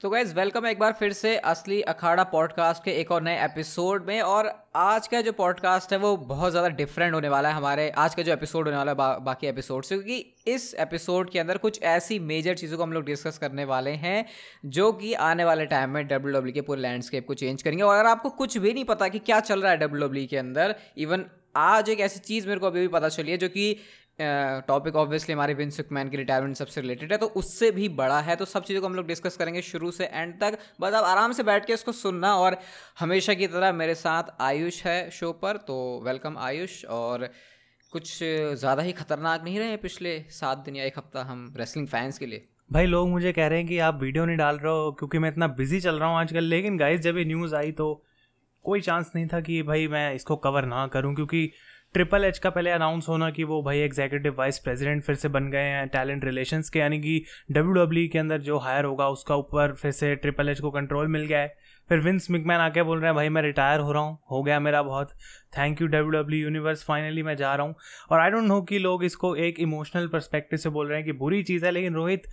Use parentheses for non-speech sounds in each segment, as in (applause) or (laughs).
तो guys welcome एक बार फिर से असली अखाड़ा पॉडकास्ट के एक और नए एपिसोड में और आज का जो पॉडकास्ट है वो बहुत ज़्यादा डिफरेंट होने वाला है हमारे आज का जो एपिसोड होने वाला है बा, बाकी एपिसोड से क्योंकि इस एपिसोड के अंदर कुछ ऐसी मेजर चीज़ों को हम लोग डिस्कस करने वाले हैं जो कि आने वाले टाइम में डब्ल्यू डब्ल्यू e के पूरे लैंडस्केप को चेंज करेंगे। और अगर आपको कुछ भी नहीं पता कि क्या चल रहा है डब्ल्यू डब्ल्यू e के अंदर इवन आज एक ऐसी चीज़ मेरे को अभी भी पता चली है जो कि टॉपिक ऑब्वियसली हमारे विंस मैन की रिटायरमेंट सबसे रिलेटेड है तो उससे भी बड़ा है तो सब चीज़ों को हम लोग डिस्कस करेंगे शुरू से एंड तक। बस आप आराम से बैठ के इसको सुनना और हमेशा की तरह मेरे साथ आयुष है शो पर तो वेलकम आयुष। और कुछ ज़्यादा ही खतरनाक नहीं रहे पिछले सात दिन या एक हफ़्ता हम रेसलिंग फैंस के लिए। भाई, लोग मुझे कह रहे हैं कि आप वीडियो नहीं डाल रहे हो क्योंकि मैं इतना बिज़ी चल रहा हूँ आजकल। लेकिन गाइस जब ये न्यूज़ आई तो कोई चांस नहीं था कि भाई मैं इसको कवर ना करूँ, क्योंकि ट्रिपल एच का पहले अनाउंस होना कि वो भाई एग्जीक्यूटिव वाइस प्रेसिडेंट फिर से बन गए हैं टैलेंट रिलेशंस के, यानी कि डब्ल्यू डब्ल्यू e के अंदर जो हायर होगा, उसका ऊपर फिर से ट्रिपल एच को कंट्रोल मिल गया है। फिर विंस मिकमैन आके बोल रहे हैं, भाई, मैं रिटायर हो रहा हूँ, हो गया मेरा बहुत। Thank you W W universe finally मैं जा रहा हूँ। और आई डोंट नो कि लोग इसको एक इमोशनल परस्पेक्टिव से बोल रहे हैं कि बुरी चीज़ है, लेकिन रोहित,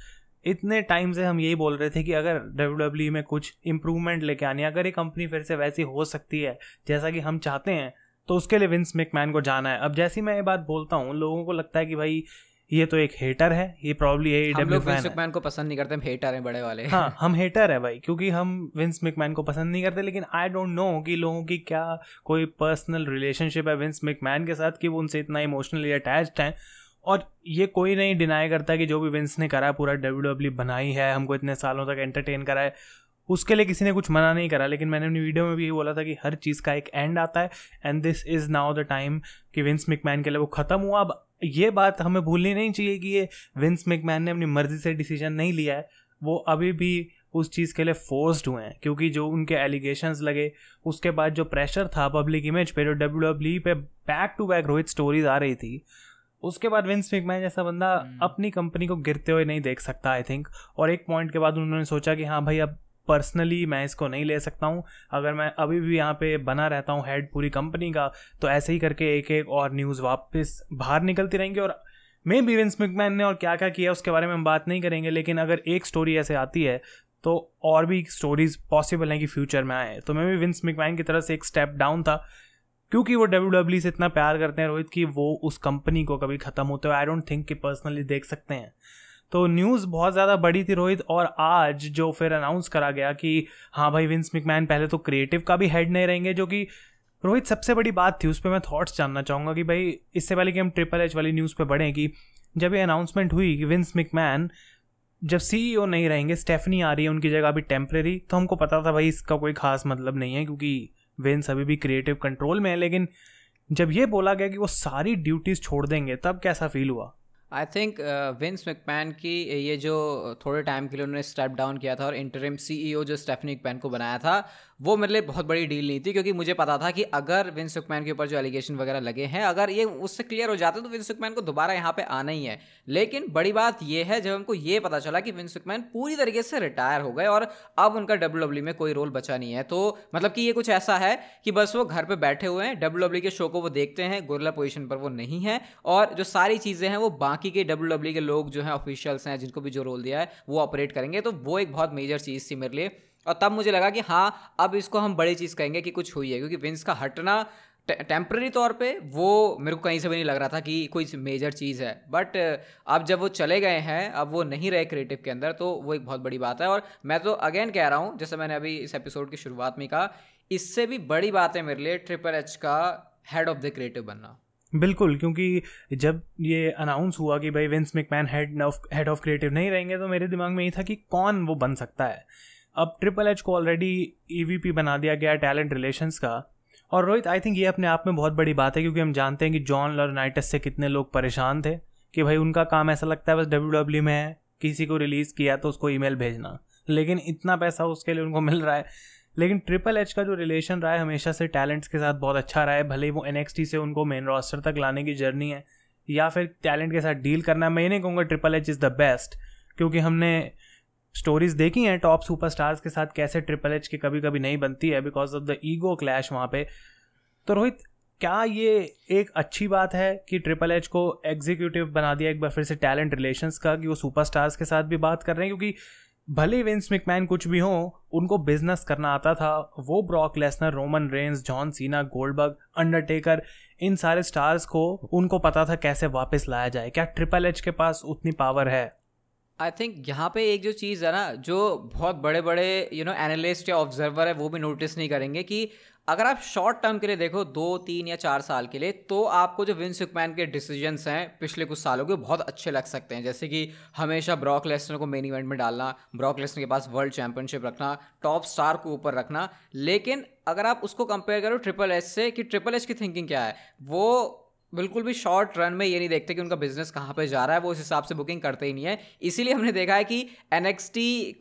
इतने टाइम से हम यही बोल रहे थे कि अगर डब्ल्यू डब्ल्यू e में कुछ इंप्रूवमेंट लेके आनी अगर ये कंपनी फिर से वैसी हो सकती है, जैसा कि हम चाहते हैं तो उसके लिए विंस मैकमैन को जाना है। अब जैसी मैं ये बात बोलता हूँ लोगों को लगता है कि भाई ये तो एक हेटर है ये प्रॉब्ली हम लोग विंस मैकमैन को पसंद नहीं करते हम हेटर हैं बड़े वाले। हाँ (laughs) हम हेटर है भाई क्योंकि हम विंस मैकमैन को पसंद नहीं करते लेकिन आई डोंट नो कि लोगों की क्या कोई पर्सनल रिलेशनशिप है विंस मैकमैन के साथ कि वो उनसे इतना इमोशनली अटैच्ड हैं। और ये कोई नहीं डिनाई करता कि जो भी विंस ने करा पूरा डब्ल्यू डब्ल्यू e बनाई है हमको इतने सालों तक एंटरटेन करा है। उसके लिए किसी ने कुछ मना नहीं करा लेकिन मैंने अपनी वीडियो में भी बोला था कि हर चीज़ का एक एंड आता है and this is now the time कि विंस मिकमैन के लिए वो ख़त्म हुआ। अब ये बात हमें भूलनी नहीं चाहिए कि ये विंस मिकमैन ने अपनी मर्ज़ी से डिसीज़न नहीं लिया है। वो अभी भी उस चीज़ के लिए फोर्स्ड हुए हैं क्योंकि जो उनके एलिगेशंस लगे उसके बाद जो प्रेशर था पब्लिक इमेज पे जो डब्ल्यू डब्ल्यू पे back to back Rohit stories आ रही थी उसके बाद विंस मिकमैन जैसा बंदा hmm. अपनी कंपनी को गिरते हुए नहीं देख सकता आई थिंक और एक पॉइंट के बाद उन्होंने सोचा कि हाँ भाई अब पर्सनली मैं इसको नहीं ले सकता हूँ। अगर मैं अभी भी यहाँ पे बना रहता हूँ हेड पूरी कंपनी का तो ऐसे ही करके एक एक और न्यूज़ वापस बाहर निकलती रहेंगी और मे बी विंस मिकमैन ने और क्या क्या किया उसके बारे में हम बात नहीं करेंगे, लेकिन अगर एक स्टोरी ऐसे आती है तो और भी स्टोरीज पॉसिबल हैं कि फ्यूचर में आए। तो मैं भी विंस मिकमैन की तरफ़ से एक स्टेप डाउन था, क्योंकि वो डब्ल्यू डब्ल्यू से इतना प्यार करते हैं रोहित कि वो उस कंपनी को कभी ख़त्म होते हुए आई डोंट थिंक कि पर्सनली देख सकते हैं। तो न्यूज़ बहुत ज़्यादा बड़ी थी रोहित, और आज जो फिर अनाउंस करा गया कि हाँ भाई विंस मिकमैन पहले तो क्रिएटिव का भी हेड नहीं रहेंगे, जो कि रोहित सबसे बड़ी बात थी, उस पर मैं थॉट्स जानना चाहूँगा कि भाई, इससे पहले कि हम ट्रिपल एच वाली न्यूज़ पे बढ़ें कि, जब ये अनाउंसमेंट हुई कि विंस मिकमैन जब सीईओ e नहीं रहेंगे स्टेफनी आ रही है, उनकी जगह अभी टेम्प्रेरी तो हमको पता था भाई, इसका कोई खास मतलब नहीं है, क्योंकि विंस अभी भी क्रिएटिव कंट्रोल में है, लेकिन जब ये बोला गया कि वो सारी ड्यूटीज़ छोड़ देंगे, तब कैसा फील हुआ? आई थिंक विंस मैकमैन की ये जो थोड़े टाइम के लिए उन्होंने स्टेप डाउन किया था और इंटरिम सीईओ जो स्टेफनी मैकमैन को बनाया था वो मेरे लिए बहुत बड़ी डील नहीं थी, क्योंकि मुझे पता था कि अगर विंस मैकमैन के ऊपर जो एलिगेशन वगैरह लगे हैं, अगर ये उससे क्लियर हो जाते तो विंस मैकमैन को दोबारा यहाँ पे आना ही है। लेकिन बड़ी बात यह है, जब हमको ये पता चला कि विंस सुकमैन पूरी तरीके से रिटायर हो गए और अब उनका डब्ल्यू डब्ल्यू e में कोई रोल बचा नहीं है तो मतलब कि ये कुछ ऐसा है कि बस वो घर पर बैठे हुए हैं डब्ल्यू डब्ल्यू e के शो को वो देखते हैं गोरला पोजिशन पर वो नहीं है, और जो सारी चीज़ें हैं, वो बाकी के डब्ल्यू डब्ल्यू e के लोग जो हैं ऑफिशियल्स हैं, जिनको भी जो रोल दिया है, वो ऑपरेट करेंगे तो वो एक बहुत मेजर चीज़ थी मेरे लिए। और तब मुझे लगा कि हाँ अब इसको हम बड़ी चीज़ कहेंगे कि कुछ हुई है क्योंकि विंस का हटना टेम्प्रेरी तौर पे वो मेरे को कहीं से भी नहीं लग रहा था कि कोई मेजर चीज़ है। बट अब जब वो चले गए हैं, अब वो नहीं रहे क्रिएटिव के अंदर तो वो एक बहुत बड़ी बात है। और मैं तो अगेन कह रहा हूँ, जैसे मैंने अभी इस एपिसोड की शुरुआत में कहा, इससे भी बड़ी बात है मेरे लिए ट्रिपल एच का हेड ऑफ़ द क्रिएटिव बनना। बिल्कुल, क्योंकि जब ये अनाउंस हुआ कि भाई Vince McMahon head of head of creative नहीं रहेंगे तो मेरे दिमाग में ये था कि कौन वो बन सकता है। अब ट्रिपल एच को ऑलरेडी ई बना दिया गया टैलेंट रिलेशंस का। और रोहित आई थिंक ये अपने आप में बहुत बड़ी बात है क्योंकि हम जानते हैं कि जॉन लॉर्नाइटस से कितने लोग परेशान थे कि भाई उनका काम ऐसा लगता है बस डब्ल्यू डब्ल्यू में है, किसी को रिलीज़ किया तो उसको ईमेल भेजना। लेकिन इतना पैसा उसके लिए उनको मिल रहा है। लेकिन ट्रिपल एच का जो रिलेशन रहा है, हमेशा से टैलेंट्स के साथ बहुत अच्छा रहा है, भले वो एन से उनको मेन रॉस्टर तक लाने की जर्नी है, या फिर टैलेंट के साथ डील करना मैं नहीं कहूँगा triple H is the best क्योंकि हमने स्टोरीज देखी हैं टॉप सुपरस्टार्स के साथ कैसे ट्रिपल एच की कभी कभी नहीं बनती है because of the ego clash वहाँ पे। तो रोहित, क्या ये एक अच्छी बात है कि ट्रिपल एच को एग्जीक्यूटिव बना दिया एक बार फिर से टैलेंट रिलेशंस का, कि वो सुपरस्टार्स के साथ भी बात कर रहे हैं? क्योंकि भले विंस मिकमैन कुछ भी हो, उनको बिज़नेस करना आता था। वो Brock Lesnar Roman Reigns John Cena Goldberg Undertaker इन सारे स्टार्स को, उनको पता था कैसे वापस लाया जाए। क्या ट्रिपल एच के पास उतनी पावर है? आई थिंक यहाँ पे एक जो चीज़ है ना, जो बहुत बड़े बड़े यू नो एनालिस्ट या ऑब्जर्वर है, वो भी नोटिस नहीं करेंगे कि अगर आप शॉर्ट टर्म के लिए देखो, दो, तीन या चार साल के लिए तो आपको जो विंस मैन के डिसीजंस हैं पिछले कुछ सालों के, बहुत अच्छे लग सकते हैं। जैसे कि हमेशा ब्रॉक लेसनर को मेन इवेंट में डालना ब्रॉक लेसनर के पास वर्ल्ड चैंपियनशिप रखना टॉप स्टार को ऊपर रखना। लेकिन अगर आप उसको कंपेयर करो ट्रिपल एच से कि ट्रिपल एच की थिंकिंग क्या है, वो बिल्कुल भी शॉर्ट रन में ये नहीं देखते कि उनका बिज़नेस कहाँ पे जा रहा है, वो उस हिसाब से बुकिंग करते ही नहीं है। इसीलिए हमने देखा है कि एन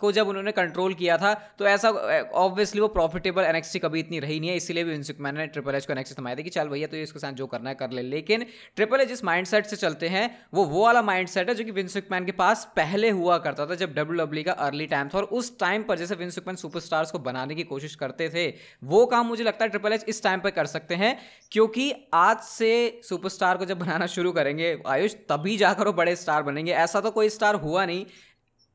को जब उन्होंने कंट्रोल किया था तो ऐसा ऑब्वियसली वो प्रॉफिटेबल NXT कभी इतनी रही नहीं है, इसीलिए भी विंसुकमैन ने ट्रिपल एच को एनएक्सी थमाया था कि चल भैया तो इसके साथ जो करना है कर ले। लेकिन ट्रिपल एच जिस माइंड से चलते हैं, वो वो वाला माइंड है जो कि विंसुकमैन के पास पहले हुआ करता था, जब डब्ल्यू e का अर्ली टाइम था, और उस टाइम पर जैसे विंसुकमैन सुपरस्टार्स को बनाने की कोशिश करते थे, वो काम मुझे लगता है ट्रिपल एच इस टाइम पर कर सकते हैं, क्योंकि आज से सुपरस्टार को जब बनाना शुरू करेंगे, आयुष तभी जाकर वो बड़े स्टार बनेंगे। ऐसा तो कोई स्टार हुआ नहीं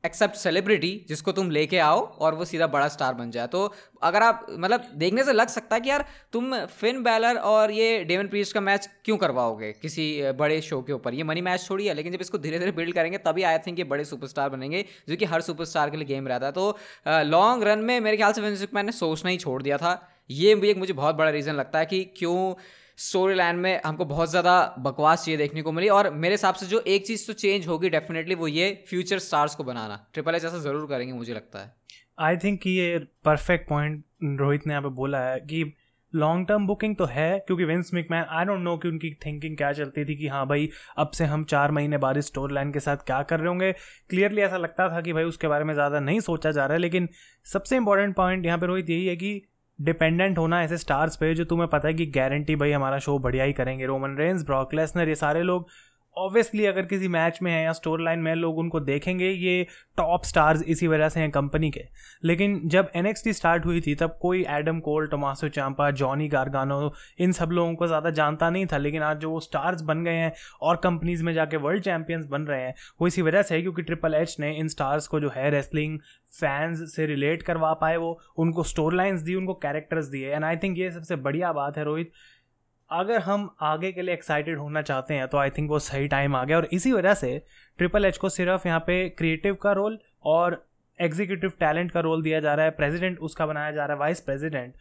एक्सेप्ट सेलिब्रिटी जिसको तुम लेके आओ और वो सीधा बड़ा स्टार बन जाए। तो अगर आप मतलब देखने से लग सकता है कि यार, तुम फिन बैलर और ये डेवन प्रीस्ट का मैच क्यों करवाओगे किसी बड़े शो के ऊपर? ये मनी मैच छोड़ी है, लेकिन जब इसको धीरे धीरे बिल्ड करेंगे, तभी आई थिंक ये बड़े सुपरस्टार बनेंगे, जो कि हर सुपरस्टार के लिए गेम रहता है। तो लॉन्ग रन में मेरे ख्याल से विंस ने सोचना ही छोड़ दिया था। ये भी एक मुझे बहुत बड़ा रीज़न लगता है कि क्यों स्टोरी लाइन में हमको बहुत ज़्यादा बकवास चीज़ें देखने को मिली और मेरे हिसाब से जो एक चीज़ तो चेंज होगी डेफिनेटली वो ये फ्यूचर स्टार्स को बनाना। ट्रिपल एच ऐसा ज़रूर करेंगे, मुझे लगता है। आई थिंक ये परफेक्ट पॉइंट रोहित ने यहाँ पे बोला है कि लॉन्ग टर्म बुकिंग तो है, क्योंकि Vince McMahon I don't know कि उनकी थिंकिंग क्या चलती थी कि हाँ भाई, अब से हम चार महीने बाद इस स्टोर लाइन के साथ क्या कर रहे होंगे। क्लियरली ऐसा लगता था कि भाई उसके बारे में ज़्यादा नहीं सोचा जा रहा है, लेकिन सबसे इंपॉर्टेंट पॉइंट यहाँ पर रोहित यही है कि डिपेंडेंट होना ऐसे स्टार्स पे जो तुम्हें पता है कि गारंटी भाई हमारा शो बढ़िया ही करेंगे। रोमन रेंस, ब्रॉक लेसनर, ये सारे लोग ऑब्वियसली अगर किसी मैच में है या स्टोर लाइन में लोग उनको देखेंगे, ये टॉप स्टार्स इसी वजह से हैं कंपनी के। लेकिन जब एन स्टार्ट हुई थी, तब कोई Adam Cole Tommaso Ciampa Johnny Gargano इन सब लोगों को ज़्यादा जानता नहीं था। लेकिन आज जो वो स्टार्स बन गए हैं और कंपनीज़ में जाके वर्ल्ड चैंपियंस बन रहे हैं, वो इसी वजह से है क्योंकि ट्रिपल एच ने इन स्टार्स को जो है रेसलिंग फैंस से रिलेट करवा पाए वो। उनको स्टोर लाइन्स दी, उनको कैरेक्टर्स दिए। एंड आई थिंक ये सबसे बढ़िया बात है रोहित अगर हम आगे के लिए एक्साइटेड होना चाहते हैं तो आई थिंक वो सही टाइम आ गया। और इसी वजह से ट्रिपल एच को सिर्फ़ यहाँ पे क्रिएटिव का रोल और एग्जीक्यूटिव टैलेंट का रोल दिया जा रहा है। प्रेसिडेंट उसका बनाया जा रहा है वाइस प्रेसिडेंट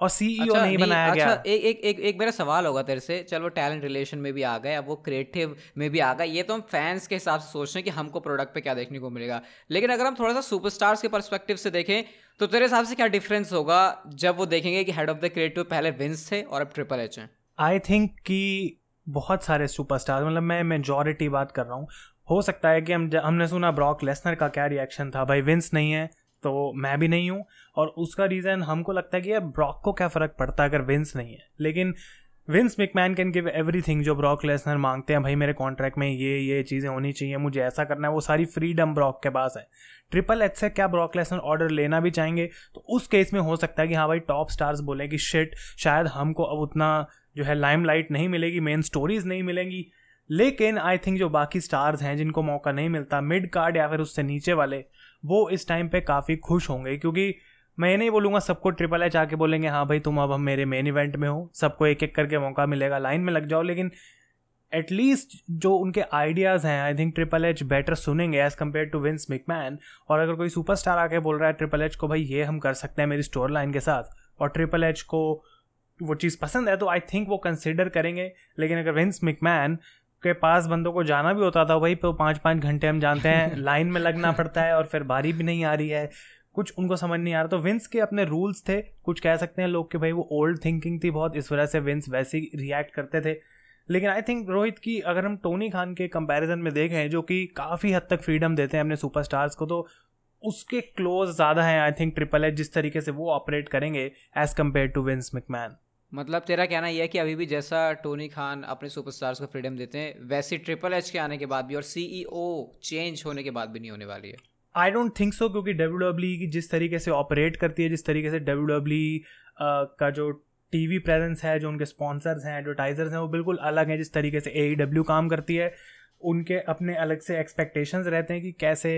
और सीईओ e अच्छा, नहीं, नहीं बनाया अच्छा, गया। एक एक एक एक मेरा सवाल होगा तेरे से। चलो टैलेंट रिलेशन में भी आ गए अब वो क्रिएटिव में भी आ गए। ये तो हम फैंस के हिसाब से सोच रहे हैं कि हमको प्रोडक्ट पे क्या देखने को मिलेगा। लेकिन अगर हम थोड़ा सा सुपरस्टार्स के परस्पेक्टिव से देखें तो तेरे हिसाब से क्या डिफरेंस होगा जब वो देखेंगे कि हेड ऑफ़ द क्रिएटिव पहले विंस थे और अब ट्रिपल एच हैं? आई थिंक कि बहुत सारे सुपरस्टार मतलब मैं मेजॉरिटी बात कर रहा हूँ। हो सकता है कि हम हमने सुना ब्रॉक लेसनर का क्या रिएक्शन था, भाई विंस नहीं है तो मैं भी नहीं हूँ। और उसका रीज़न हमको लगता है कि यार ब्रॉक को क्या फ़र्क पड़ता है अगर विंस नहीं है? लेकिन Vince McMahon can give everything जो ब्रॉक लेसनर मांगते हैं, भाई मेरे कॉन्ट्रैक्ट में ये ये चीज़ें होनी चाहिए, मुझे ऐसा करना है, वो सारी फ्रीडम ब्रॉक के पास है। ट्रिपल एच से क्या ब्रॉक लेसनर ऑर्डर लेना भी चाहेंगे? तो उस केस में हो सकता है कि हाँ भाई टॉप स्टार्स बोले कि शिट शायद हमको अब उतना जो है लाइमलाइट नहीं मिलेगी मेन स्टोरीज नहीं मिलेंगी। लेकिन आई थिंक जो बाकी स्टार्स हैं, जिनको मौका नहीं मिलता मिड कार्ड या फिर उससे नीचे वाले, वो इस टाइम पे काफ़ी खुश होंगे। क्योंकि मैं ये नहीं बोलूँगा सबको ट्रिपल एच आके बोलेंगे हाँ भाई, तुम अब हम मेरे मेन इवेंट में हो, सबको एक एक करके मौका मिलेगा लाइन में लग जाओ। लेकिन एटलीस्ट जो उनके आइडियाज़ हैं I think triple H better सुनेंगे as compared to Vince McMahon और अगर कोई सुपरस्टार आके बोल रहा है ट्रिपल एच को, भाई, ये हम कर सकते हैं मेरी स्टोर लाइन के साथ। और ट्रिपल एच को वो चीज़ पसंद है तो आई थिंक वो कंसिडर करेंगे। लेकिन अगर विंस मिकमैन के पास बंदों को जाना भी होता था भाई तो पाँच पाँच घंटे हम जानते हैं (laughs) लाइन में लगना पड़ता है और फिर बारी भी नहीं आ रही है। कुछ उनको समझ नहीं आ रहा। तो विंस के अपने रूल्स थे कुछ कह सकते हैं लोग कि भाई वो ओल्ड थिंकिंग थी बहुत इस वजह से विंस वैसे ही रिएक्ट करते थे। लेकिन आई थिंक रोहित की अगर हम टोनी खान के कंपैरिजन में देखें जो कि काफ़ी हद तक फ्रीडम देते हैं अपने सुपरस्टार्स को तो उसके क्लोज ज़्यादा हैं आई थिंक ट्रिपल एच जिस तरीके से वो ऑपरेट करेंगे as compared to Vince McMahon मतलब तेरा कहना यह है कि अभी भी जैसा टोनी खान अपने सुपरस्टार्स को फ्रीडम देते हैं वैसे ट्रिपल एच के आने के बाद भी और सीईओ चेंज e होने के बाद भी नहीं होने वाली है। आई डोंट थिंक सो क्योंकि डब्ल्यू डब्ल्यू e की जिस तरीके से ऑपरेट करती है जिस तरीके से डब्ल्यू डब्ल्यू e, का जो टीवी प्रेजेंस है जो उनके स्पॉन्सर्स हैं एडवर्टाइजर्स हैं वो बिल्कुल अलग हैं जिस तरीके से ए डब्ल्यू काम करती है। उनके अपने अलग से एक्सपेक्टेशंस रहते हैं कि कैसे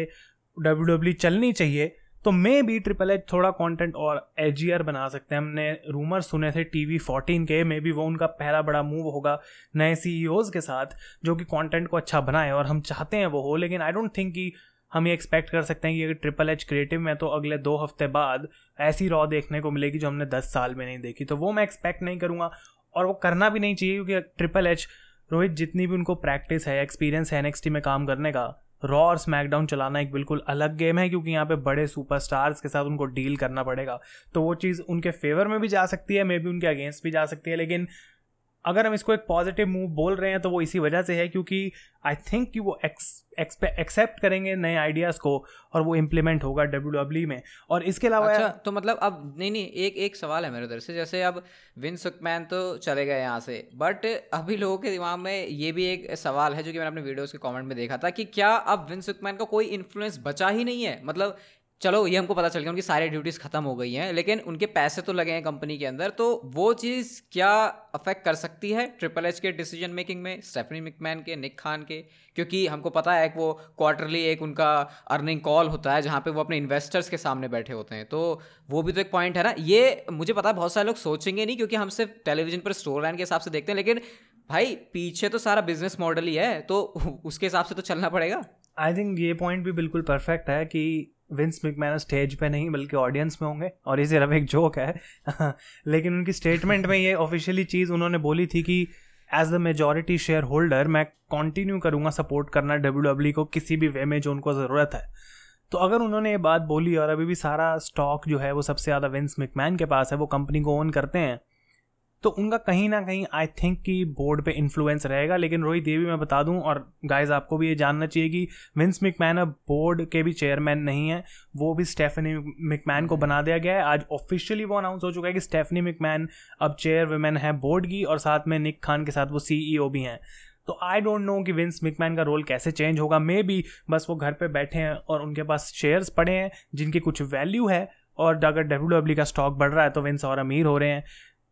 डब्ल्यू डब्ल्यू चलनी चाहिए। तो मे बी ट्रिपल एच थोड़ा कंटेंट और एजियर बना सकते हैं। हमने रूमर सुने थे टी वी फोर्टीन के मे बी वो उनका पहला बड़ा मूव होगा नए सी e के साथ, जो कि कंटेंट को अच्छा बनाए और हम चाहते हैं वो हो, लेकिन आई डोंट थिंक कि हम ये एक्सपेक्ट कर सकते हैं कि अगर ट्रिपल एच क्रिएटिव में तो अगले दो हफ़्ते बाद ऐसी रॉ देखने को मिलेगी जो हमने दस साल में नहीं देखी। तो वो मैं एक्सपेक्ट नहीं करूँगा और वो करना भी नहीं चाहिए क्योंकि ट्रिपल एच रोहित जितनी भी उनको प्रैक्टिस है एक्सपीरियंस है एन में काम करने का रॉ और स्मैकडाउन चलाना एक बिल्कुल अलग गेम है, क्योंकि यहाँ पे बड़े सुपरस्टार्स के साथ उनको डील करना पड़ेगा। तो वो चीज़ उनके फेवर में भी जा सकती है मे बी उनके अगेंस्ट भी जा सकती है, लेकिन अगर हम इसको एक पॉजिटिव मूव बोल रहे हैं तो वो इसी वजह से है क्योंकि आई थिंक कि वो एक्सेप्ट करेंगे नए आइडियाज़ को और वो इम्प्लीमेंट होगा डब्ल्यू डब्ल्यू e में। और इसके अलावा अच्छा तो मतलब अब, नहीं नहीं, एक एक सवाल है मेरे उधर से। जैसे अब विन सुकमैन तो चले गए यहाँ से बट अभी लोगों के दिमाग में ये भी एक सवाल है जो कि मैंने अपने वीडियोज़ के कमेंट में देखा था कि क्या अब विन सुकमैन का कोई इन्फ्लुएंस बचा ही नहीं है? मतलब चलो, ये हमको पता चल गया, उनकी सारी ड्यूटीज़ ख़त्म हो गई हैं, लेकिन उनके पैसे तो लगे हैं कंपनी के अंदर तो वो चीज़ क्या अफेक्ट कर सकती है ट्रिपल एच के डिसीज़न मेकिंग में स्टेफनी मिकमैन के निक खान के? क्योंकि हमको पता है कि वो क्वार्टरली एक उनका अर्निंग कॉल होता है, जहाँ पे वो अपने इन्वेस्टर्स के सामने बैठे होते हैं। तो वो भी तो एक पॉइंट है ना। ये मुझे पता है बहुत सारे लोग सोचेंगे नहीं, क्योंकि हम सिर्फ़ टेलीविज़न पर स्टोर लाइन के हिसाब से देखते हैं, लेकिन भाई, पीछे तो सारा बिज़नेस मॉडल ही है तो उसके हिसाब से तो चलना पड़ेगा। आई थिंक ये पॉइंट भी बिल्कुल परफेक्ट है कि विंस मिकमैन स्टेज पे नहीं, बल्कि ऑडियंस में होंगे, और ये सिर्फ़ एक जोक है। (laughs) लेकिन उनकी स्टेटमेंट में ये ऑफिशियली चीज़ उन्होंने बोली थी कि as the majority share holder मैं कंटिन्यू करूँगा सपोर्ट करना डब्ल्यू e को, किसी भी वे में जो उनको ज़रूरत है। तो अगर उन्होंने ये बात बोली, और अभी भी सारा स्टॉक जो है वो सबसे ज़्यादा विंस मिकमैन के पास है, वो कंपनी को ओन करते हैं तो उनका कहीं ना कहीं आई थिंक कि बोर्ड पे इन्फ्लुएंस रहेगा, लेकिन रोहित भी मैं बता दूँ, और गाइज़ आपको भी ये जानना चाहिए कि विंस मिकमैन अब बोर्ड के भी चेयरमैन नहीं है, वो भी स्टेफनी मिकमैन को बना दिया गया है। आज ऑफिशियली वो अनाउंस हो चुका है कि स्टेफनी मिकमैन अब चेयर वुमेन है बोर्ड की, और साथ में निक खान के साथ वो सी e भी हैं। तो आई डोंट नो कि विंस मिकमैन का रोल कैसे चेंज होगा। मे बी बस वो घर पे बैठे हैं और उनके पास शेयर्स पड़े हैं, जिनकी कुछ वैल्यू है, और अगर डब्ल्यू डब्ल्यू का स्टॉक बढ़ रहा है तो विंस और अमीर हो रहे हैं।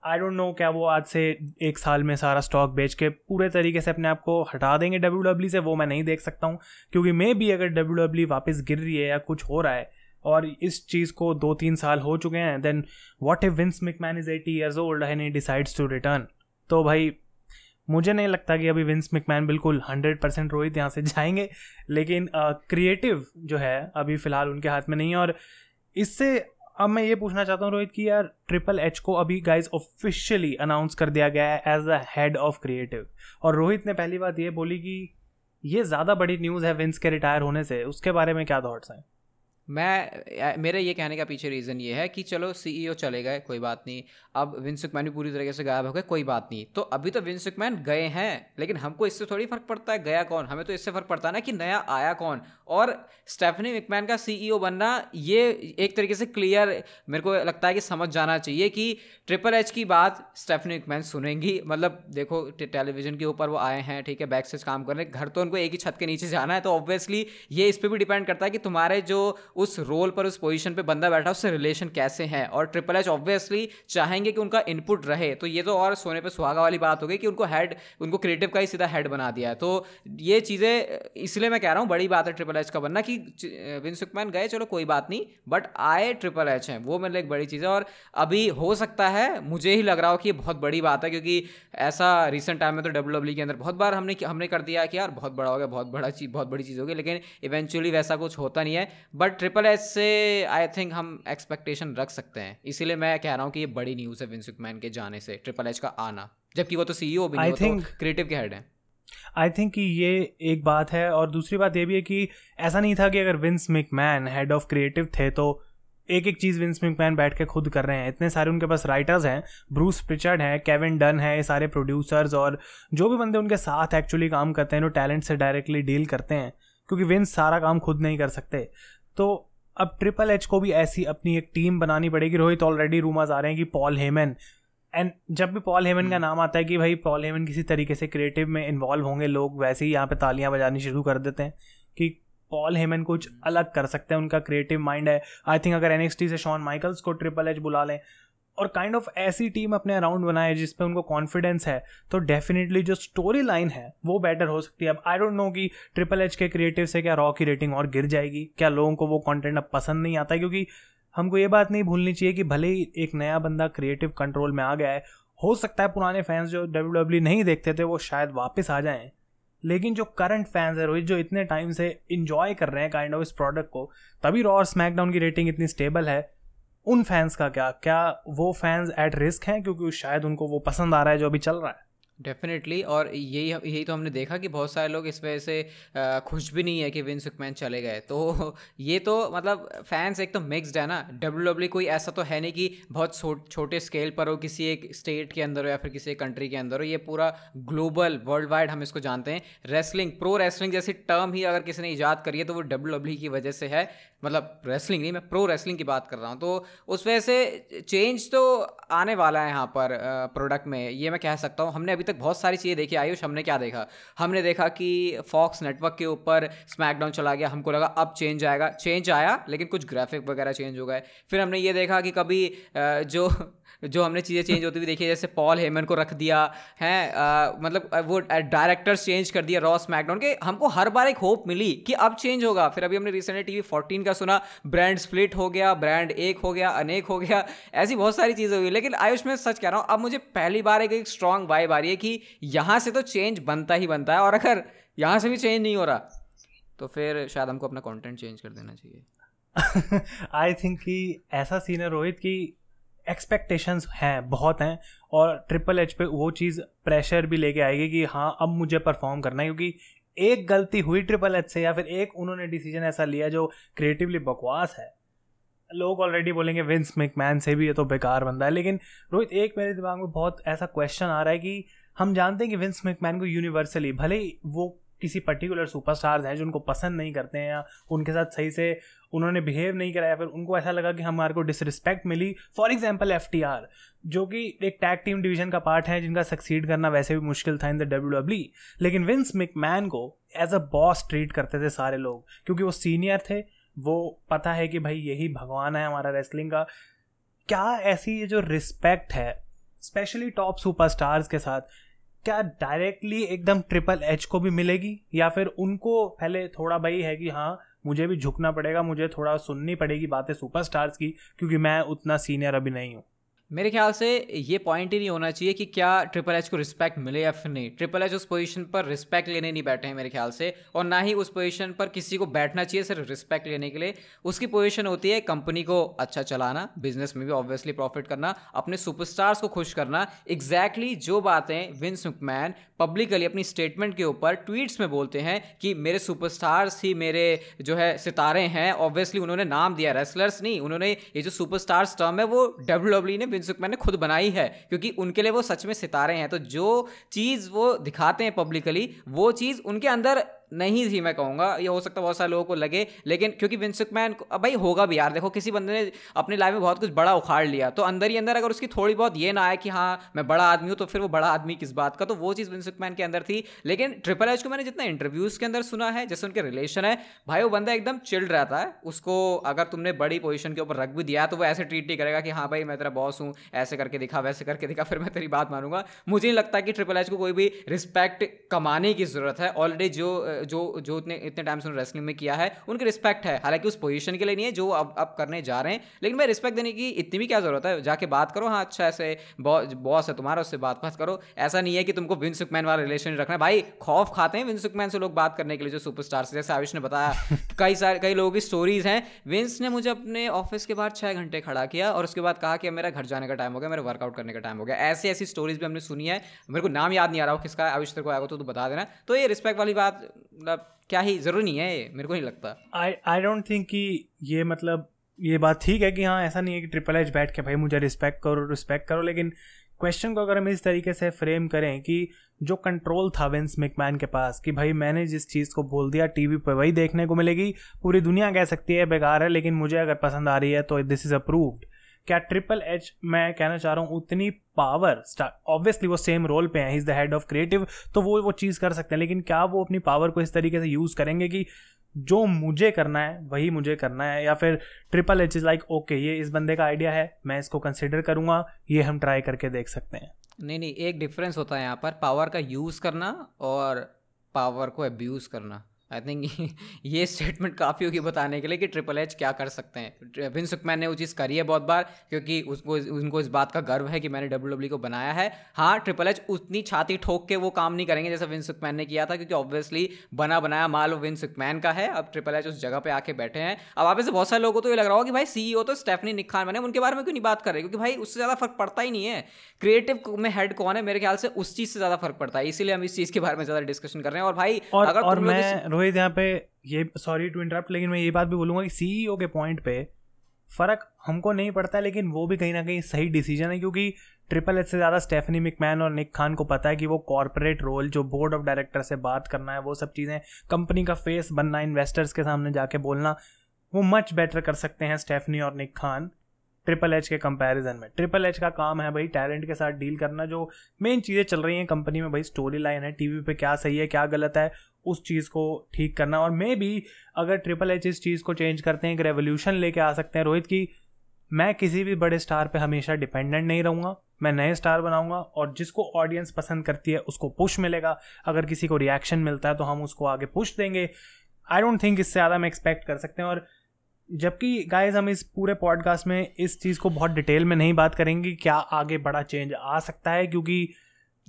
आई डोंट नो क्या वो आज से एक साल में सारा स्टॉक बेच के पूरे तरीके से अपने आप को हटा देंगे डब्ल्यू डब्ल्यू e से वो मैं नहीं देख सकता हूँ। क्योंकि मे भी अगर डब्ल्यू डब्ल्यू e वापस गिर रही है या कुछ हो रहा है और इस चीज़ को दो तीन साल हो चुके हैं then what if Vince McMahon is eighty years old and he decides to return तो भाई मुझे नहीं लगता कि अभी विंस मिकमैन बिल्कुल हंड्रेड परसेंट रोहित यहाँ से जाएँगे लेकिन क्रिएटिव uh, जो है अभी फ़िलहाल उनके हाथ में नहीं है और इससे अब मैं ये पूछना चाहता हूँ, रोहित, कि यार ट्रिपल एच को अभी गाइज़ ऑफिशियली अनाउंस कर दिया गया है as a head of creative और रोहित ने पहली बात ये बोली कि ये ज़्यादा बड़ी न्यूज़ है विंस के रिटायर होने से, उसके बारे में क्या थाट्स हैं? मैं मेरे ये कहने का पीछे रीज़न ये है कि चलो सीईओ e चले गए, कोई बात नहीं। अब विंसुकमैन भी पूरी तरीके से गायब हो गए, कोई बात नहीं। तो अभी तो विंसुकमैन गए हैं, लेकिन हमको इससे थोड़ी फ़र्क पड़ता है, गया कौन? हमें तो इससे फ़र्क पड़ता है ना कि नया आया कौन? और स्टेफनी विकमैन का सीईओ e बनना, ये एक तरीके से क्लियर मेरे को लगता है कि समझ जाना चाहिए कि ट्रिपल एच की बात स्टेफनी विकमैन सुनेंगी। मतलब देखो टेलीविज़न के ऊपर वो आए हैं, ठीक है बैक से काम कर रहे घर तो उनको एक ही छत के नीचे जाना है तो ऑब्वियसली ये इस पर भी डिपेंड करता है कि तुम्हारे जो उस रोल पर, उस पोजीशन पे बंदा बैठा, उससे रिलेशन कैसे हैं? और ट्रिपल एच ऑब्वियसली चाहेंगे कि उनका इनपुट रहे। तो ये तो और सोने पे सुहागा वाली बात हो गई कि उनको हेड उनको क्रिएटिव का ही सीधा हेड बना दिया है। तो ये चीज़ें, इसलिए मैं कह रहा हूँ, बड़ी बात है ट्रिपल एच का बनना कि विंस गए, चलो कोई बात नहीं बट आए ट्रिपल एच हैं। वो मेरे एक बड़ी चीज़ है और अभी हो सकता है, मुझे ही लग रहा हो कि ये बहुत बड़ी बात है, क्योंकि ऐसा रिसेंट टाइम में तो डब्ल्यू डब्ल्यू के अंदर बहुत बार हमने हमने कर दिया कि यार बहुत बड़ा हो गया, बहुत बड़ा चीज़ बहुत बड़ी चीज़ होगी लेकिन इवेंचुअली वैसा कुछ होता नहीं है। बट ट्रिपल एच से आई थिंक हम एक्सपेक्टेशन रख सकते हैं। इसीलिए मैं कह रहा हूँ कि ये बड़ी न्यूज़ है विंस मैन के जाने से ट्रिपल एच का आना। जबकि वो तो सी भी नहीं थिंक क्रिएटिव के हेड है। आई थिंक कि ये एक बात है और दूसरी बात ये भी है कि ऐसा नहीं था कि अगर Vince McMahon head of creative थे तो एक एक चीज़ विंस मिकमैन बैठ के खुद कर रहे हैं। इतने सारे उनके पास राइटर्स हैं ब्रूस प्रिचर्ड हैं केविन डन है ये सारे प्रोड्यूसर्स और जो भी बंदे उनके साथ एक्चुअली काम करते हैं जो टैलेंट से डायरेक्टली डील करते हैं क्योंकि विंस सारा काम खुद नहीं कर सकते। तो अब ट्रिपल एच को भी ऐसी अपनी एक टीम बनानी पड़ेगी। रोहित ऑलरेडी रूमर्स आ रहे हैं कि पॉल हेमन एंड जब भी पॉल हेमन का हम्म। नाम आता है कि भाई पॉल हेमन किसी तरीके से क्रिएटिव में इन्वॉल्व होंगे लोग वैसे ही यहाँ पे तालियाँ बजानी शुरू कर देते हैं कि पॉल हेमन कुछ अलग कर सकते हैं उनका क्रिएटिव माइंड है। आई थिंक अगर एन से शॉन माइकल्स को ट्रिपल एच बुला लें और काइंड ऑफ़ ऐसी टीम अपने अराउंड बनाए जिसपे उनको कॉन्फिडेंस है तो डेफिनेटली जो स्टोरी लाइन है, वो बेटर हो सकती है। अब आई डोंट नो कि ट्रिपल एच के क्रिएटिव से क्या रॉ की रेटिंग और गिर जाएगी, क्या लोगों को वो कॉन्टेंट अब पसंद नहीं आता क्योंकि हमको ये बात नहीं भूलनी चाहिए कि भले ही एक नया बंदा क्रिएटिव कंट्रोल में आ गया है, हो सकता है पुराने फैंस जो डब्ल्यू डब्ल्यू नहीं देखते थे, वो शायद वापस आ जाएँ। लेकिन जो करंट फैंस है, रोहित, जो इतने टाइम से इंजॉय कर रहे हैं काइंड ऑफ़ इस प्रोडक्ट को, तभी रॉ और स्मैकडाउन की रेटिंग इतनी स्टेबल है। उन फैंस का क्या? क्या वो फैंस एट रिस्क हैं? क्योंकि शायद उनको वो पसंद आ रहा है जो अभी चल रहा है। डेफिनेटली और यही यही तो हमने देखा कि बहुत सारे लोग इस वजह से खुश भी नहीं है कि विंस मैन चले गए। तो (laughs) ये तो मतलब फैंस एक तो मिक्सड है ना। डब्ल्यू डब्ल्यू कोई ऐसा तो है नहीं कि बहुत छोटे स्केल पर हो, किसी एक स्टेट के अंदर हो या फिर किसी एक कंट्री के अंदर हो। ये पूरा ग्लोबल वर्ल्ड वाइड हम इसको जानते हैं। रेसलिंग प्रो रेसलिंग जैसी टर्म ही अगर किसी ने ईजाद करी है तो वो डब्ल्यू डब्ल्यू की वजह से है। मतलब रेसलिंग नहीं, मैं प्रो रेसलिंग की बात कर रहा हूँ तो उस वजह से चेंज तो आने वाला है यहाँ पर प्रोडक्ट में। ये मैं कह सकता हूँ, हमने अभी तक बहुत सारी चीज़ें देखी। आयुष, हमने क्या देखा? हमने देखा कि फॉक्स नेटवर्क के ऊपर स्मैकडाउन चला गया, हमको लगा अब चेंज आएगा। चेंज आया, लेकिन कुछ ग्राफिक वगैरह चेंज हो गए। फिर हमने ये देखा कि कभी जो जो हमने चीज़ें चेंज होती हुई देखी जैसे पॉल हेमन को रख दिया, है मतलब वो डायरेक्टर्स चेंज कर दिया रॉस मैकडॉन के। हमको हर बार एक होप मिली कि अब चेंज होगा। फिर अभी हमने रिसेंटली टीवी फोर्टीन का सुना ब्रांड स्प्लिट हो गया ब्रांड एक हो गया, अनेक हो गया, ऐसी बहुत सारी चीज़ें हुई। लेकिन आयुष, में सच कह रहा हूँ, अब मुझे पहली बार एक एक स्ट्रॉन्ग वाइब आ रही है कि यहाँ से तो चेंज बनता ही बनता है। और अगर यहाँ से भी चेंज नहीं हो रहा तो फिर शायद हमको अपना कंटेंट चेंज कर देना चाहिए। (laughs) आई थिंक कि ऐसा सीन है रोहित की एक्सपेक्टेशंस हैं, बहुत हैं, और ट्रिपल एच पे वो चीज़ प्रेशर भी लेके आएगी कि हाँ अब मुझे परफॉर्म करना है, क्योंकि एक गलती हुई ट्रिपल एच से या फिर एक उन्होंने डिसीज़न ऐसा लिया जो क्रिएटिवली बकवास है। लोग ऑलरेडी बोलेंगे विंस मैकमैन से भी ये तो बेकार बंदा है। लेकिन रोहित, एक मेरे दिमाग में बहुत ऐसा क्वेश्चन आ रहा है कि हम जानते हैं कि विंस मैकमैन को यूनिवर्सली भले वो किसी पर्टिकुलर सुपरस्टार्स हैं जो उनको पसंद नहीं करते हैं या उनके साथ सही से उन्होंने बिहेव नहीं कराया फिर उनको ऐसा लगा कि हमारे को डिसरिस्पेक्ट मिली। फॉर एग्ज़ाम्पल एफ़ जो कि एक टैग टीम डिवीज़न का पार्ट है, जिनका सक्सीड करना वैसे भी मुश्किल था इन द डब्ल्यू डब्ल्यू लेकिन विंस मिकमैन को एज अ बॉस ट्रीट करते थे सारे लोग, क्योंकि वो सीनियर थे, वो पता है कि भाई यही भगवान है हमारा रेसलिंग का। क्या ऐसी ये जो रिस्पेक्ट है स्पेशली टॉप सुपरस्टार्स के साथ क्या डायरेक्टली एकदम ट्रिपल एच को भी मिलेगी? या फिर उनको पहले थोड़ा भाई है कि हाँ मुझे भी झुकना पड़ेगा, मुझे थोड़ा सुननी पड़ेगी बातें सुपरस्टार्स की, क्योंकि मैं उतना सीनियर अभी नहीं हूँ। मेरे ख्याल से ये पॉइंट ही नहीं होना चाहिए कि क्या ट्रिपल एच को रिस्पेक्ट मिले या फिर नहीं। ट्रिपल एच उस पोजीशन पर रिस्पेक्ट लेने नहीं बैठे हैं मेरे ख्याल से, और ना ही उस पोजीशन पर किसी को बैठना चाहिए सिर्फ़ रिस्पेक्ट लेने के लिए। उसकी पोजीशन होती है कंपनी को अच्छा चलाना बिज़नेस में भी ऑब्वियसली प्रॉफिट करना, अपने सुपरस्टार्स को खुश करना। एग्जैक्टली exactly जो बातें विंस मैन पब्लिकली अपनी स्टेटमेंट के ऊपर ट्वीट्स में बोलते हैं कि मेरे सुपरस्टार्स ही मेरे जो है सितारे हैं ऑब्वियसली उन्होंने नाम दिया रेसलर्स नहीं, उन्होंने ये जो सुपरस्टार्स टर्म है वो डब्ल्यू डब्ल्यू ने विंस मैन खुद बनाई है, क्योंकि उनके लिए वो सच में सितारे हैं। तो जो चीज़ वो दिखाते हैं पब्लिकली वो चीज़ उनके अंदर नहीं थी मैं कहूँगा। ये हो सकता बहुत सारे लोगों को लगे, लेकिन क्योंकि विंसिक मैन भाई होगा भी यार। देखो, किसी बंदे ने अपनी लाइफ में बहुत कुछ बड़ा उखाड़ लिया। तो अंदर ही अंदर अगर उसकी थोड़ी बहुत ये ना आए कि हाँ मैं बड़ा आदमी हूँ तो फिर वो बड़ा आदमी किस बात का? तो वो चीज़ विंसिक मैन के अंदर थी। लेकिन ट्रिपल एच को मैंने जितना इंटरव्यूज़ के अंदर सुना है, जैसे उनके रिलेशन है, भाई वो बंदा एकदम चिल्ड रहता है। उसको अगर तुमने बड़ी पोजिशन के ऊपर रख भी दिया तो वो ऐसे ट्रीट नहीं करेगा कि हाँ भाई, मैं तेरा बॉस हूँ, ऐसे करके दिखा, वैसे करके दिखा, फिर मैं तेरी बात मानूँगा। मुझे नहीं लगता कि ट्रिपल एच को कोई भी रिस्पेक्ट कमाने की ज़रूरत है। ऑलरेडी जो जो जो उतने इतने टाइम से रेसलिंग में किया है उनकी रिस्पेक्ट है। हालाँकि उस पोजीशन के लिए नहीं है जो अब अब करने जा रहे हैं। लेकिन मैं रिस्पेक्ट देने की इतनी भी क्या ज़रूरत है? जाके बात करो हाँ अच्छा ऐसे बॉस है तुम्हारा उससे बात बात करो। ऐसा नहीं है कि तुमको विन सुकमैन वाला रिलेशन रखना है। भाई खौफ खाते हैं विन सुकमैन से लोग बात करने के लिए जो सुपर से जैसे आयुष ने बताया। (laughs) कई सारे कई लोगों की स्टोरीज हैं। विंस ने मुझे अपने ऑफ़िस के बाद छः घंटे खड़ा किया और उसके बाद कहा कि मेरा घर जाने का टाइम हो गया मेरा वर्कआउट करने का टाइम हो गया। ऐसी ऐसी स्टोरीज भी हमने सुनी है। मेरे को नाम याद नहीं आ रहा हो किसका आयुष तेरे को आएगा तो तू बता देना। तो ये रिस्पेक्ट वाली बात मतलब क्या ही, ज़रूरी नहीं है ये, मेरे को नहीं लगता। आई आई डोंट थिंक कि ये मतलब ये बात ठीक है कि हाँ ऐसा नहीं है कि ट्रिपल एच बैठ के, भाई, मुझे रिस्पेक्ट करो रिस्पेक्ट करो, लेकिन क्वेश्चन को अगर हम इस तरीके से फ्रेम करें कि जो कंट्रोल था विंस मिकमैन के पास, कि भाई, मैंने जिस चीज़ को बोल दिया टीवी पे वही देखने को मिलेगी, पूरी दुनिया कह सकती है, बेकार है, लेकिन मुझे अगर पसंद आ रही है तो दिस इज़ अप्रूव्ड क्या ट्रिपल एच मैं कहना चाह रहा हूँ, उतनी पावर ऑब्वियसली वो सेम रोल पे है is the head of creative तो वो वो चीज़ कर सकते हैं, लेकिन क्या वो अपनी पावर को इस तरीके से यूज़ करेंगे कि जो मुझे करना है, वही मुझे करना है, या फिर triple H is like okay ये इस बंदे का आइडिया है, मैं इसको कंसिडर करूँगा, ये हम ट्राई करके देख सकते हैं। नहीं नहीं, एक डिफरेंस होता है यहाँ पर पावर का यूज़ करना और पावर को अब्यूज़ करना। आई थिंक (laughs) ये स्टेटमेंट काफ़ी होगी बताने के लिए कि ट्रिपल एच क्या कर सकते हैं। विन सुकमैन ने वो चीज़ करी है बहुत बार क्योंकि उसको उनको इस बात का गर्व है कि मैंने डब्ल्यू डब्ल्यू e को बनाया है। हाँ ट्रिपल एच उतनी छाती ठोक के वो काम नहीं करेंगे जैसा विन सुकमैन ने किया था क्योंकि ऑब्वियसली बना बनाया माल विन सुकमैन का है। अब ट्रिपल एच उस जगह पर आके बैठे हैं। अब आप से बहुत सारे लोगों को तो ये लग रहा होगा कि भाई सी तो स्टेफनी निखान बने उनके बारे में क्यों नहीं बात कर रहे? क्योंकि भाई उससे ज़्यादा फ़र्क पड़ता ही नहीं है। क्रिएटिव में हेड कौन है? मेरे ख्याल से उस चीज़ से ज़्यादा फ़र्क पड़ता है। इसीलिए हम इस चीज़ के बारे में ज़्यादा डिस्कशन कर रहे हैं। और भाई अगर मैं रोहित, यहाँ पे ये सॉरी टू इंटरप्ट लेकिन मैं ये बात भी बोलूँगा कि सीईओ के पॉइंट पे फ़र्क हमको नहीं पड़ता, लेकिन वो भी कहीं ना कहीं सही डिसीज़न है, क्योंकि ट्रिपल एच से ज़्यादा स्टेफनी मिकमैन और निक खान को पता है कि वो कॉरपोरेट रोल जो बोर्ड ऑफ़ डायरेक्टर से बात करना है, वो सब चीज़ें कंपनी का फेस बनना इन्वेस्टर्स के सामने जाके बोलना, वो मच बेटर कर सकते हैं स्टेफनी और निक खान ट्रिपल एच के कंपैरिजन में। ट्रिपल एच का काम है भाई टैलेंट के साथ डील करना, जो मेन चीज़ें चल रही हैं कंपनी में भाई स्टोरी लाइन है टीवी पे क्या सही है, क्या गलत है उस चीज़ को ठीक करना। और मे भी अगर ट्रिपल एच इस चीज़ को चेंज करते हैं, एक रेवोल्यूशन लेके आ सकते हैं रोहित की, मैं किसी भी बड़े स्टार पे हमेशा डिपेंडेंट नहीं रहूँगा। मैं नए स्टार बनाऊँगा और जिसको ऑडियंस पसंद करती है, उसको पुश मिलेगा। अगर किसी को रिएक्शन मिलता है तो हम उसको आगे पुश देंगे। आई डोंट थिंक इससे ज़्यादा हम एक्सपेक्ट कर सकते हैं। और जबकि गाइस हम इस पूरे पॉडकास्ट में इस चीज़ को बहुत डिटेल में नहीं बात करेंगे क्या आगे बड़ा चेंज आ सकता है, क्योंकि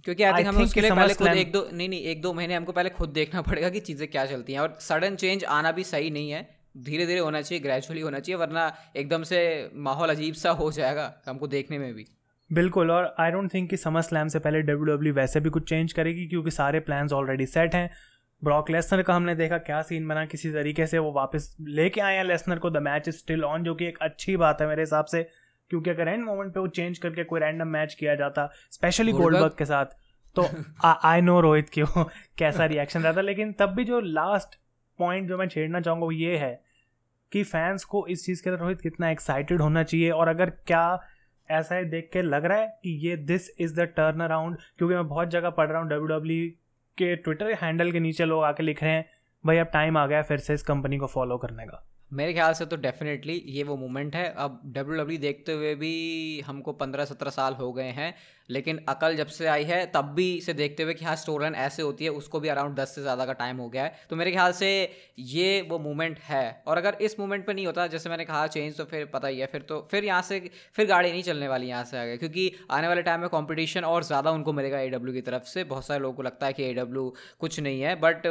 क्योंकि आई थिंक हमें उसके लिए पहले खुद एक दो नहीं नहीं एक दो महीने हमको पहले खुद देखना पड़ेगा कि चीज़ें क्या चलती हैं। और सडन चेंज आना भी सही नहीं है। धीरे धीरे होना चाहिए ग्रेजुअली होना चाहिए वरना एकदम से माहौल अजीब सा हो जाएगा हमको देखने में भी। बिल्कुल और आई डोंट थिंक कि समर स्लैम से पहले डब्ल्यू डब्ल्यू e वैसे भी कुछ चेंज करेगी क्योंकि सारे प्लान्स ऑलरेडी सेट हैं। ब्रॉक लेसनर का हमने देखा क्या सीन बना किसी तरीके से वो वापस लेके आए हैं। लेसनर को the match is still on जो कि एक अच्छी बात है मेरे हिसाब से। क्योंकि अगर एंड मोमेंट पे वो चेंज करके कोई रैंडम मैच किया जाता स्पेशली गोल्डबर्ग के साथ तो आई नो रोहित की वो कैसा रिएक्शन रहता लेकिन तब भी जो लास्ट पॉइंट जो मैं छेड़ना चाहूँगा वो ये है कि फैंस को इस चीज़ के लिए रोहित कितना एक्साइटेड होना चाहिए और अगर क्या ऐसा है देख के लग रहा है कि ये this is the turn around क्योंकि मैं बहुत जगह पढ़ रहा हूँ डब्ल्यू डब्ल्यू के ट्विटर हैंडल के नीचे लोग आके लिख रहे हैं भाई अब टाइम आ गया फिर से इस कंपनी को फॉलो करने का. मेरे ख्याल से तो डेफिनेटली ये वो मोमेंट है। अब डब्ल्यू डब्ल्यू देखते हुए भी हमको पंद्रह सत्रह साल हो गए हैं। लेकिन अकल जब से आई है, तब भी इसे देखते हुए कि हाँ स्टोर लाइन ऐसे होती है, उसको भी अराउंड दस से ज़्यादा का टाइम हो गया है। तो मेरे ख्याल से ये वो मूवमेंट है। और अगर इस मूवमेंट पर नहीं होता, जैसे मैंने कहा चेंज तो फिर पता ही है, फिर तो फिर यहाँ से, फिर गाड़ी नहीं चलने वाली यहाँ से आगे, क्योंकि आने वाले टाइम में कॉम्पिटिशन और ज़्यादा उनको मिलेगा एडब्ल्यू की तरफ़ से। बहुत सारे लोगों को लगता है कि एडब्ल्यू कुछ नहीं है बट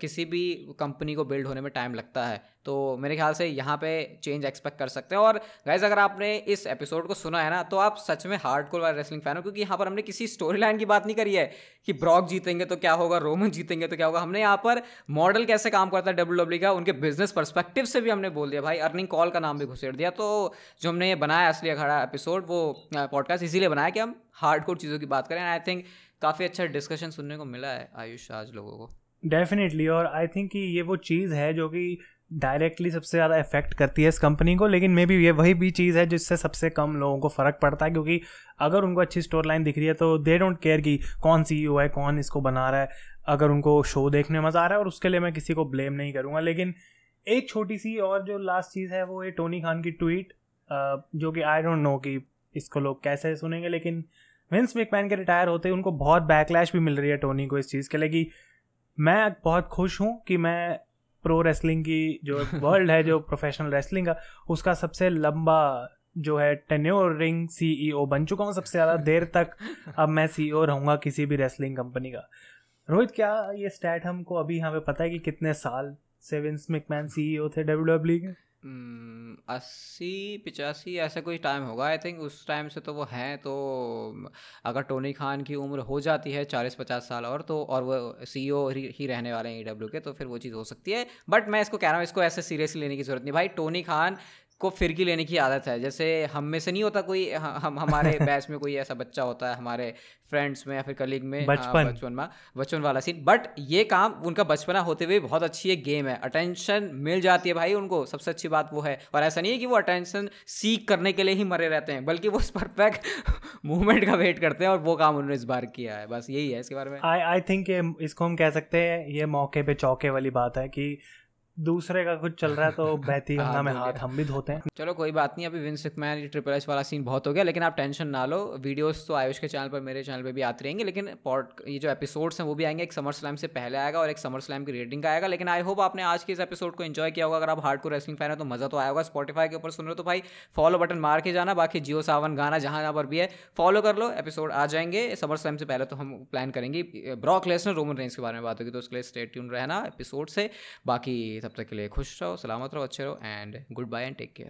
किसी भी कंपनी को बिल्ड होने में टाइम लगता है। तो मेरे ख्याल से यहाँ पे चेंज एक्सपेक्ट कर सकते हैं। और गाइज़ अगर आपने इस एपिसोड को सुना है ना तो आप सच में हार्ड कोर वाले रेसलिंग फ़ैन हो, क्योंकि यहाँ पर हमने किसी स्टोरी लाइन की बात नहीं करी है कि ब्रॉक जीतेंगे तो क्या होगा रोमन जीतेंगे तो क्या होगा। हमने यहाँ पर मॉडल कैसे काम करता है डब्ल्यू डब्ल्यू का, उनके बिज़नेस परस्पेक्टिव से भी हमने बोल दिया। भाई अर्निंग कॉल का नाम भी घुसेड़ दिया। तो जो हमने ये बनाया, असली अखाड़ा एपिसोड वो पॉडकास्ट इसीलिए बनाया कि हम हार्ड कोर चीज़ों की बात करें। आई थिंक काफ़ी अच्छा डिस्कशन सुनने को मिला है आयुष आज लोगों को। डेफिनेटली और आई थिंक कि ये वो चीज़ है जो कि डायरेक्टली सबसे ज़्यादा इफ़ेक्ट करती है इस कंपनी को, लेकिन मे बी ये वही भी चीज़ है जिससे सबसे कम लोगों को फ़र्क पड़ता है, क्योंकि अगर उनको अच्छी स्टोर लाइन दिख रही है तो दे डोंट केयर कि कौन सी है, कौन इसको बना रहा है, अगर उनको शो देखने मज़ा आ रहा है, और उसके लिए मैं किसी को ब्लेम नहीं करूँगा। लेकिन एक छोटी सी और जो लास्ट चीज़ है, वो ये टोनी खान की ट्वीट जो कि आई डोंट नो कि इसको लोग कैसे सुनेंगे, लेकिन विंस मैकमैन के रिटायर होते उनको बहुत बैकलैश भी मिल रही है टोनी को इस चीज़ के लिए कि मैं बहुत खुश हूँ कि मैं प्रो रेसलिंग की जो वर्ल्ड है, जो प्रोफेशनल रेसलिंग का, उसका सबसे लंबा जो है टेन्योर रिंग सीईओ बन चुका हूँ सबसे ज़्यादा देर तक। अब मैं सीईओ रहूँगा रहूँगा किसी भी रेसलिंग कंपनी का। रोहित, क्या ये स्टैट हमको अभी यहाँ पे पता है कि कितने साल से विंस सीईओ थे डब्ल्यू डब्ल्यू के? अस्सी, पिचासी, ऐसा कोई टाइम होगा आई थिंक उस टाइम से तो वो हैं तो अगर टोनी खान की उम्र हो जाती है चालीस पचास साल और तो और वो सी ही रहने वाले हैं ई के तो फिर वो चीज़ हो सकती है। बट मैं इसको कह रहा हूँ, इसको ऐसे सीरियसली लेने की ज़रूरत नहीं। भाई टोनी खान को फिरकी लेने की आदत है। जैसे हम में से नहीं होता कोई हम हमारे (laughs) बैच में कोई ऐसा बच्चा होता है हमारे फ्रेंड्स में या फिर कलीग में बचपन। बचपन में बचपन वाला सीन बट ये काम उनका बचपना होते हुए बहुत अच्छी एक गेम है। अटेंशन मिल जाती है भाई उनको सबसे अच्छी बात वो है। और ऐसा नहीं है कि वो अटेंशन सीख करने के लिए ही मरे रहते हैं बल्कि वो उस परफेक्ट मूवमेंट (laughs) का वेट करते हैं और वो काम उन्होंने इस बार किया है। बस यही है इसके बारे में। आई आई थिंक इसको हम कह सकते हैं ये मौके पे चौके वाली बात है कि दूसरे का कुछ चल रहा है तो (laughs) बहती गंगा में हाथ हम भी धोते हैं। चलो कोई बात नहीं अभी विंस मैन ट्रिपल एच वाला सीन बहुत हो गया लेकिन आप टेंशन ना लो। वीडियोस तो आयुष के चैनल पर मेरे चैनल पे भी आते रहेंगे लेकिन पॉड ये जो एपिसोड्स हैं वो भी आएँगे। एक समर स्लैम से पहले आएगा और एक समर स्लैम की रेटिंग का आएगा। लेकिन आई होप आपने आज के इस एपिसोड को एंजॉय किया होगा। अगर आप हार्ड को रेसलिंग फ़ैन है तो मज़ा तो आया होगा। स्पॉटीफाई के ऊपर सुन रहे हो तो भाई फॉलो बटन मार के जाना। बाकी जियो सावन गाना जहाँ जहाँ पर भी है फॉलो कर लो। एपिसोड आ जाएँगे। समर स्लैम से पहले तो हम प्लान करेंगे। ब्रॉक लेसनर रोमन रेंज के बारे में बात होगी तो उसके लिए स्टे ट्यून रहना एपिसोड से। बाकी तब तक के लिए खुश रहो, सलामत रहो, अच्छे रहो and good bye and take care